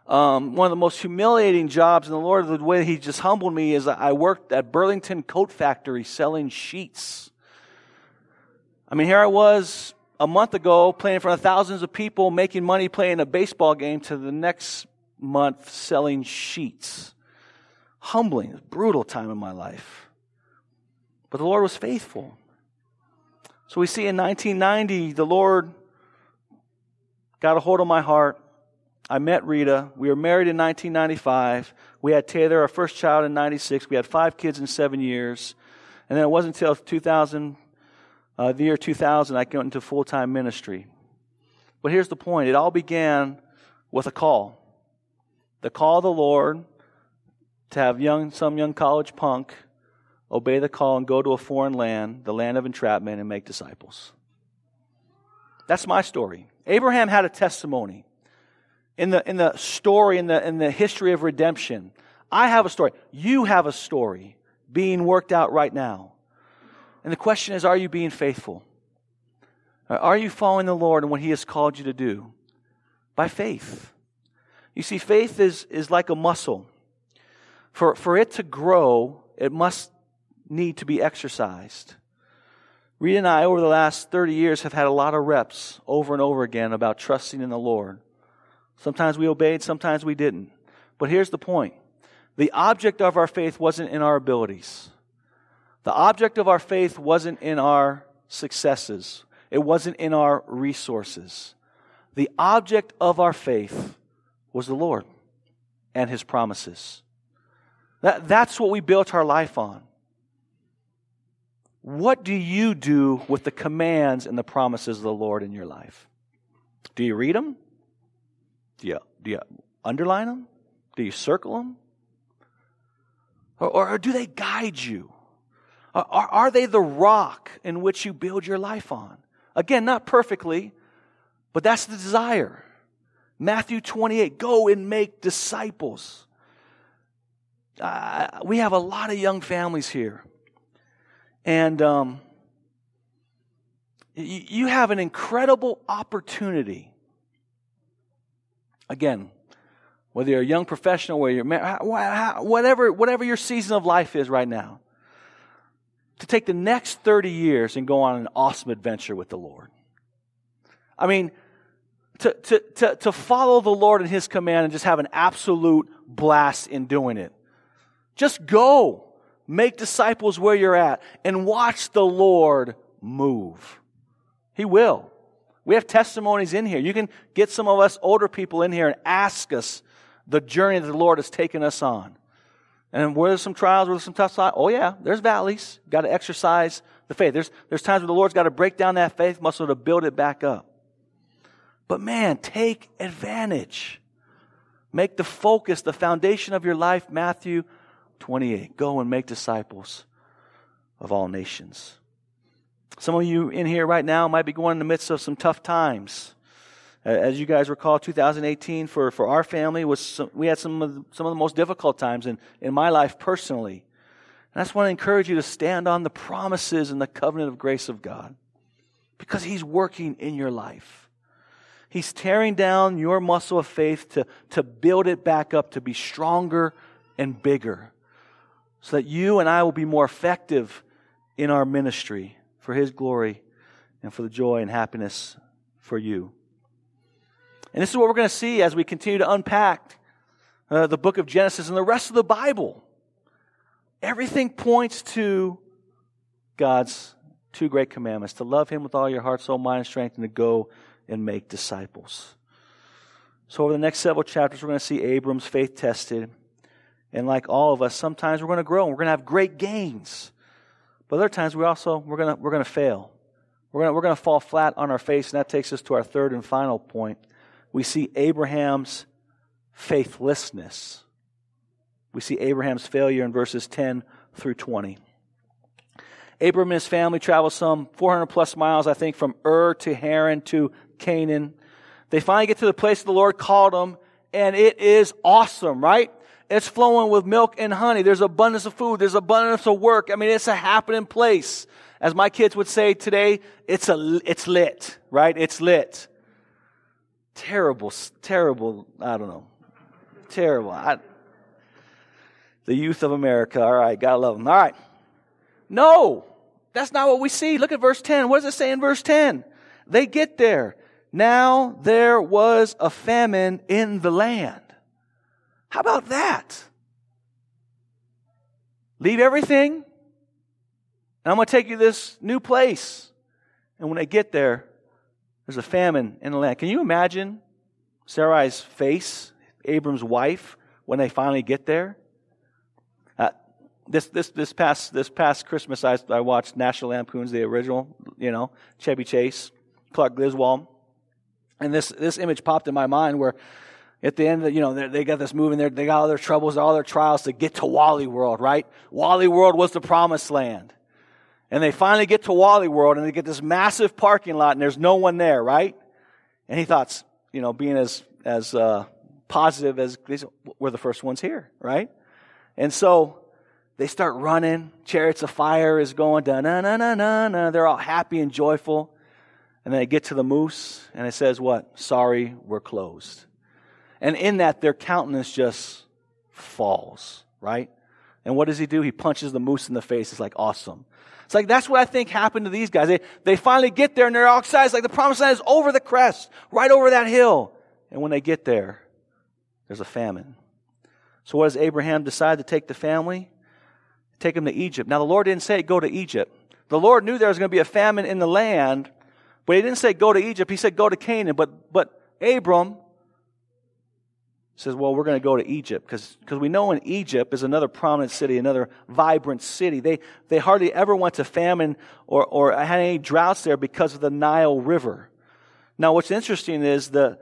Um, one of the most humiliating jobs in the Lord, the way He just humbled me, is I worked at Burlington Coat Factory selling sheets. I mean, here I was a month ago playing in front of thousands of people, making money playing a baseball game, to the next month selling sheets. Humbling, brutal time in my life. But the Lord was faithful. So we see in 1990, the Lord got a hold of my heart. I met Rita. We were married in 1995. We had Taylor, our first child, in 96. We had five kids in seven years. And then it wasn't until 2000, uh, the year 2000, I got into full time ministry. But here's the point it all began with a call. The call of the Lord to have young, some young college punk obey the call and go to a foreign land, the land of entrapment, and make disciples. That's my story. Abraham had a testimony. In the, in the story, in the, in the history of redemption, I have a story. You have a story being worked out right now. And the question is, are you being faithful? Are you following the Lord and what He has called you to do? By faith. You see, faith is, is like a muscle. For, for it to grow, it must need to be exercised. Rita and I, over the last 30 years, have had a lot of reps over and over again about trusting in the Lord. Sometimes we obeyed, sometimes we didn't. But here's the point the object of our faith wasn't in our abilities, the object of our faith wasn't in our successes, it wasn't in our resources. The object of our faith was the Lord and His promises. That, that's what we built our life on. What do you do with the commands and the promises of the Lord in your life? Do you read them? Do you, do you underline them? Do you circle them? Or, or, do they guide you? Are, are they the rock in which you build your life on? Again, not perfectly, but that's the desire. Matthew 28 go and make disciples. Uh, we have a lot of young families here. And um, you have an incredible opportunity. Again, whether you're a young professional, whether you're whatever, whatever your season of life is right now, to take the next 30 years and go on an awesome adventure with the Lord. I mean, to, to, to, to follow the Lord and His command and just have an absolute blast in doing it. Just go. Make disciples where you're at and watch the Lord move. He will. We have testimonies in here. You can get some of us older people in here and ask us the journey that the Lord has taken us on. And were there some trials? Were there some tough times? Oh, yeah, there's valleys. Got to exercise the faith. There's, there's times where the Lord's got to break down that faith muscle to build it back up. But man, take advantage. Make the focus, the foundation of your life, Matthew 28. Go and make disciples of all nations. Some of you in here right now might be going in the midst of some tough times. As you guys recall, 2018 for, for our family was some, we had some of the, some of the most difficult times in, in my life personally. And I just want to encourage you to stand on the promises and the covenant of grace of God because He's working in your life. He's tearing down your muscle of faith to, to build it back up to be stronger and bigger so that you and I will be more effective in our ministry for His glory and for the joy and happiness for you. And this is what we're going to see as we continue to unpack uh, the book of Genesis and the rest of the Bible. Everything points to God's two great commandments to love Him with all your heart, soul, mind, and strength, and to go and make disciples. So, over the next several chapters, we're going to see Abram's faith tested. And like all of us, sometimes we're going to grow and we're going to have great gains. But other times we also we're going to we're going to fail. We're going to, we're going to fall flat on our face, and that takes us to our third and final point. We see Abraham's faithlessness. We see Abraham's failure in verses 10 through 20. Abram and his family travel some 400 plus miles, I think, from Ur to Haran to Canaan. They finally get to the place the Lord called them, and it is awesome, right? It's flowing with milk and honey. There's abundance of food. There's abundance of work. I mean, it's a happening place. As my kids would say today, it's a, it's lit, right? It's lit. Terrible, terrible, I don't know. Terrible. I, the youth of America. All right, gotta love them. All right. No, that's not what we see. Look at verse 10. What does it say in verse 10? They get there. Now there was a famine in the land. How about that? Leave everything, and I'm going to take you to this new place. And when they get there, there's a famine in the land. Can you imagine Sarai's face, Abram's wife, when they finally get there? Uh, this this this past this past Christmas, I, I watched National Lampoon's the original, you know, Chevy Chase, Clark Griswold, and this this image popped in my mind where at the end, of, you know, they got this movie, and they got all their troubles, all their trials to get to Wally World, right? Wally World was the promised land. And they finally get to Wally World, and they get this massive parking lot, and there's no one there, right? And he thought, you know, being as as uh, positive as we're the first ones here, right? And so they start running. Chariots of fire is going, na na na na na. They're all happy and joyful. And then they get to the moose, and it says, What? Sorry, we're closed. And in that, their countenance just falls, right? And what does he do? He punches the moose in the face. It's like, awesome. It's like, that's what I think happened to these guys. They, they finally get there and they're all excited. It's like the promised land is over the crest, right over that hill. And when they get there, there's a famine. So what does Abraham decide to take the family? take them to Egypt. Now, the Lord didn't say go to Egypt. The Lord knew there was going to be a famine in the land, but He didn't say go to Egypt. He said go to Canaan. But, but Abram says, well, we're going to go to Egypt because we know in Egypt is another prominent city, another vibrant city. They, they hardly ever went to famine or, or had any droughts there because of the Nile River. Now, what's interesting is the,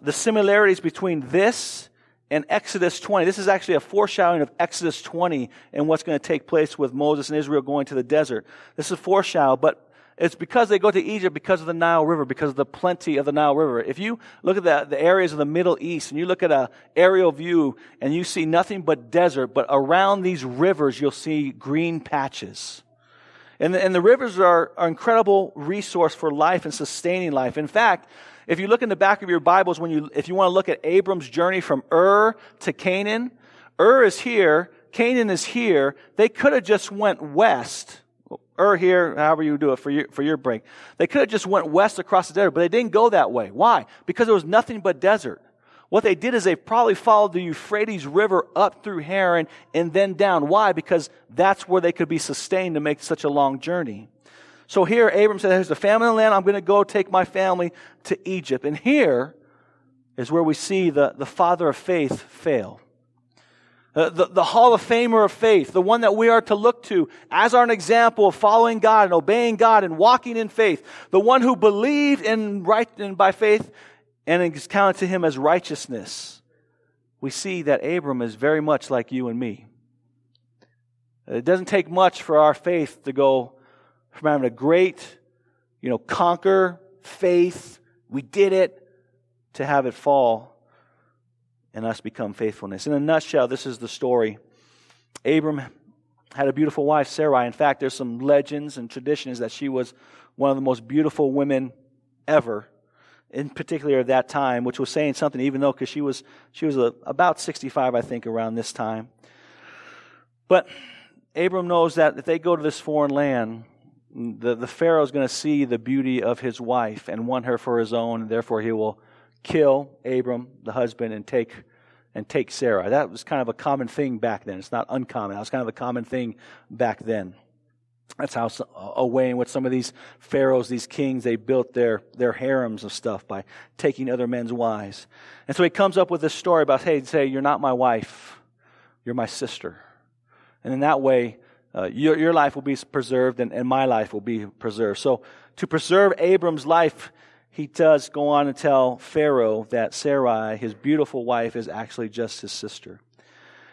the similarities between this and Exodus 20. This is actually a foreshadowing of Exodus 20 and what's going to take place with Moses and Israel going to the desert. This is a foreshadow, but it's because they go to Egypt because of the Nile River, because of the plenty of the Nile River. If you look at the, the areas of the Middle East and you look at an aerial view and you see nothing but desert, but around these rivers you'll see green patches. And the, and the rivers are an incredible resource for life and sustaining life. In fact, if you look in the back of your Bibles, when you, if you want to look at Abram's journey from Ur to Canaan, Ur is here, Canaan is here. They could have just went west or here, however you do it for your, for your break. They could have just went west across the desert, but they didn't go that way. Why? Because there was nothing but desert. What they did is they probably followed the Euphrates River up through Haran and then down. Why? Because that's where they could be sustained to make such a long journey. So here, Abram said, There's a famine in the land. I'm going to go take my family to Egypt. And here is where we see the, the father of faith fail. Uh, the, the Hall of Famer of faith, the one that we are to look to as our example of following God and obeying God and walking in faith, the one who believed in right and by faith and is counted to him as righteousness. We see that Abram is very much like you and me. It doesn't take much for our faith to go from having a great, you know, conquer faith, we did it, to have it fall and us become faithfulness. In a nutshell, this is the story. Abram had a beautiful wife, Sarai. In fact, there's some legends and traditions that she was one of the most beautiful women ever, in particular at that time, which was saying something, even though because she was she was a, about 65, I think, around this time. But Abram knows that if they go to this foreign land, the, the is going to see the beauty of his wife and want her for his own, and therefore he will kill Abram, the husband, and take and take Sarah. That was kind of a common thing back then. It's not uncommon. That was kind of a common thing back then. That's how a way in which some of these pharaohs, these kings, they built their, their harems of stuff by taking other men's wives. And so he comes up with this story about, hey, say, you're not my wife, you're my sister. And in that way, uh, your, your life will be preserved and, and my life will be preserved. So to preserve Abram's life, he does go on and tell Pharaoh that Sarai, his beautiful wife, is actually just his sister.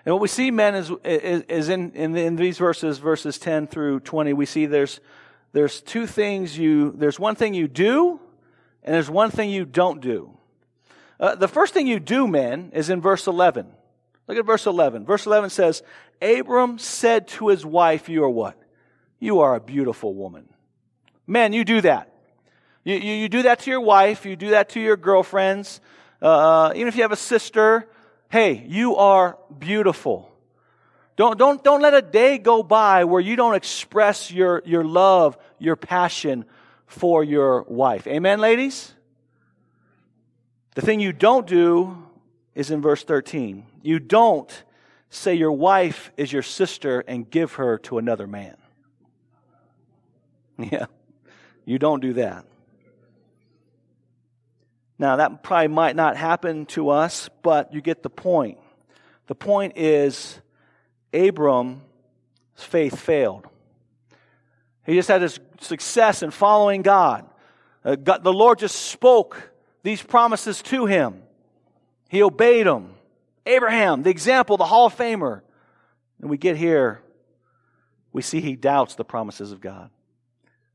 And what we see, men, is, is, is in, in, in, these verses, verses 10 through 20, we see there's, there's two things you, there's one thing you do, and there's one thing you don't do. Uh, the first thing you do, men, is in verse 11. Look at verse 11. Verse 11 says, Abram said to his wife, You are what? You are a beautiful woman. Men, you do that. You, you, you do that to your wife, you do that to your girlfriends, uh, even if you have a sister. Hey, you are beautiful. Don't, don't, don't let a day go by where you don't express your, your love, your passion for your wife. Amen, ladies? The thing you don't do is in verse 13. You don't say your wife is your sister and give her to another man. Yeah, you don't do that. Now, that probably might not happen to us, but you get the point. The point is, Abram's faith failed. He just had his success in following God. Uh, God. The Lord just spoke these promises to him. He obeyed them. Abraham, the example, the Hall of Famer. And we get here, we see he doubts the promises of God.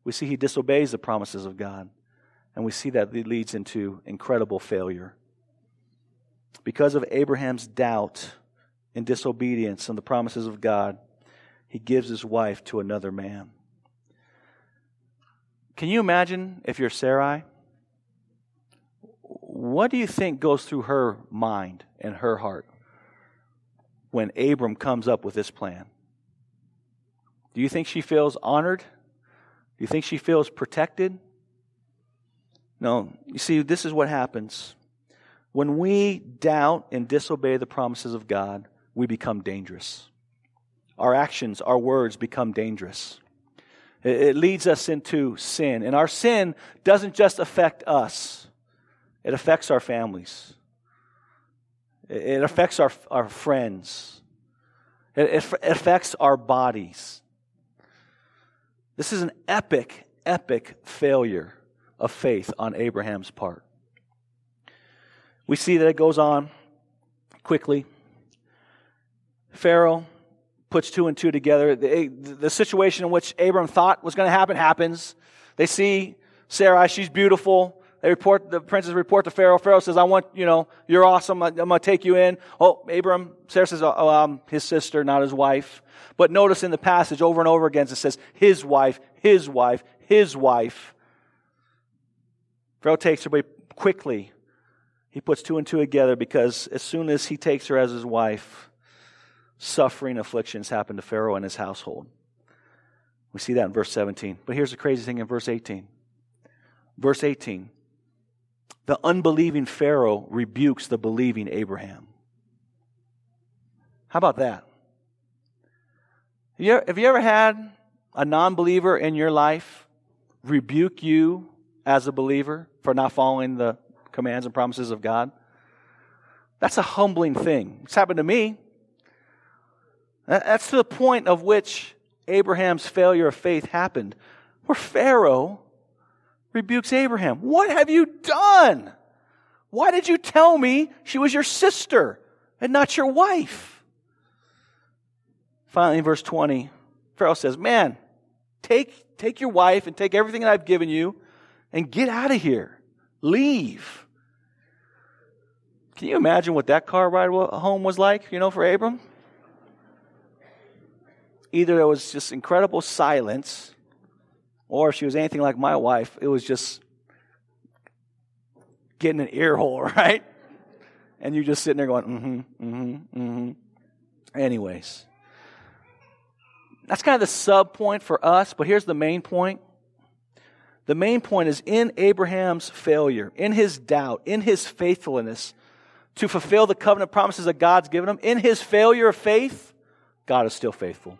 We see he disobeys the promises of God. And we see that it leads into incredible failure. Because of Abraham's doubt and disobedience on the promises of God, he gives his wife to another man. Can you imagine if you're Sarai? What do you think goes through her mind and her heart when Abram comes up with this plan? Do you think she feels honored? Do you think she feels protected? No. You see, this is what happens. When we doubt and disobey the promises of God, we become dangerous. Our actions, our words become dangerous. It leads us into sin. And our sin doesn't just affect us, it affects our families. It affects our, our friends. It, it affects our bodies. This is an epic, epic failure of faith on Abraham's part. We see that it goes on quickly. Pharaoh puts two and two together. The, the situation in which Abram thought was going to happen happens. They see Sarai, she's beautiful. They report, the princes report to Pharaoh. Pharaoh says, I want, you know, you're awesome. I'm going to take you in. Oh, Abram, Sarah says, oh, um, his sister, not his wife. But notice in the passage over and over again, it says, his wife, his wife, his wife. Pharaoh takes her, but quickly he puts two and two together because as soon as he takes her as his wife, suffering afflictions happen to Pharaoh and his household. We see that in verse 17. But here's the crazy thing in verse 18. Verse 18 the unbelieving Pharaoh rebukes the believing Abraham. How about that? Have you ever had a non believer in your life rebuke you as a believer for not following the commands and promises of God? That's a humbling thing. It's happened to me. That's to the point of which Abraham's failure of faith happened, where Pharaoh rebukes Abraham. What have you done? Why did you tell me she was your sister and not your wife? Finally, in verse 20, Pharaoh says, Man, take, take your wife and take everything that I've given you and get out of here. Leave. Can you imagine what that car ride home was like, you know, for Abram? Either there was just incredible silence or if she was anything like my wife, it was just getting an ear hole, right? And you're just sitting there going, mm-hmm, mm-hmm, mm-hmm. Anyways. That's kind of the sub point for us, but here's the main point. The main point is in Abraham's failure, in his doubt, in his faithfulness to fulfill the covenant promises that God's given him, in his failure of faith, God is still faithful.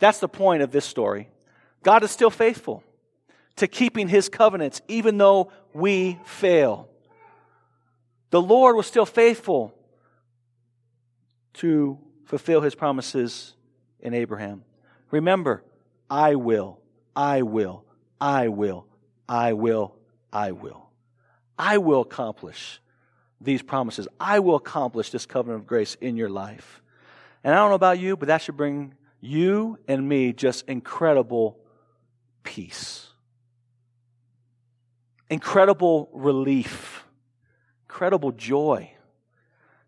That's the point of this story. God is still faithful to keeping his covenants, even though we fail. The Lord was still faithful to fulfill his promises in Abraham. Remember, I will, I will, I will, I will, I will. I will accomplish these promises. I will accomplish this covenant of grace in your life. And I don't know about you, but that should bring you and me just incredible peace, incredible relief, incredible joy.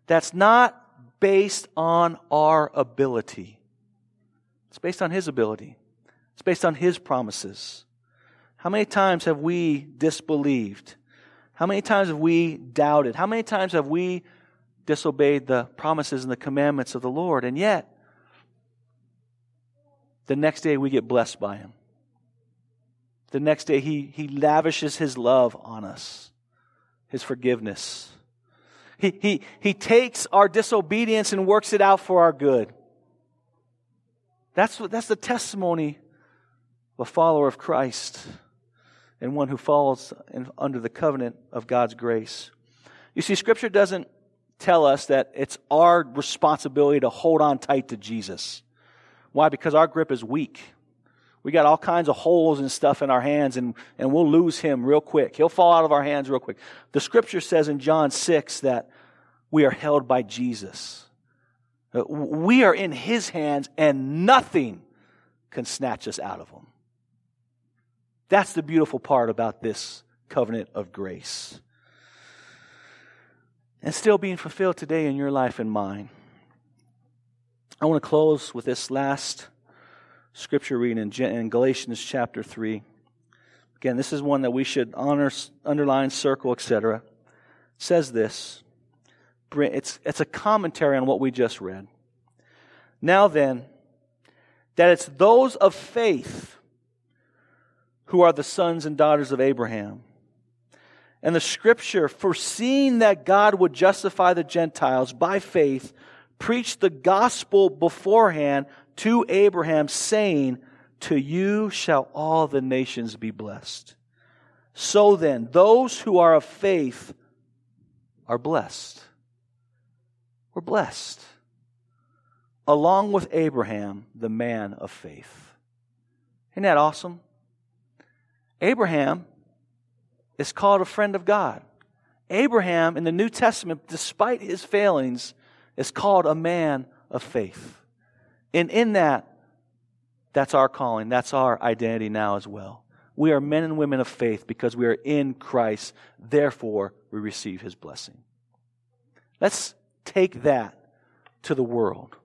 That's not based on our ability, it's based on His ability, it's based on His promises. How many times have we disbelieved? How many times have we doubted? How many times have we disobeyed the promises and the commandments of the Lord? And yet, the next day we get blessed by Him. The next day, he, he lavishes his love on us, his forgiveness. He, he, he takes our disobedience and works it out for our good. That's, what, that's the testimony of a follower of Christ and one who falls in, under the covenant of God's grace. You see, Scripture doesn't tell us that it's our responsibility to hold on tight to Jesus. Why? Because our grip is weak. We got all kinds of holes and stuff in our hands, and, and we'll lose him real quick. He'll fall out of our hands real quick. The scripture says in John 6 that we are held by Jesus. Uh, we are in his hands, and nothing can snatch us out of him. That's the beautiful part about this covenant of grace. And still being fulfilled today in your life and mine. I want to close with this last scripture reading in Galatians chapter 3. Again, this is one that we should honor, underline, circle, etc. says this. It's, it's a commentary on what we just read. Now then, that it's those of faith who are the sons and daughters of Abraham. And the scripture, foreseeing that God would justify the Gentiles by faith, preached the gospel beforehand to Abraham, saying, To you shall all the nations be blessed. So then, those who are of faith are blessed. We're blessed. Along with Abraham, the man of faith. Isn't that awesome? Abraham is called a friend of God. Abraham in the New Testament, despite his failings, is called a man of faith. And in that, that's our calling. That's our identity now as well. We are men and women of faith because we are in Christ. Therefore, we receive his blessing. Let's take that to the world.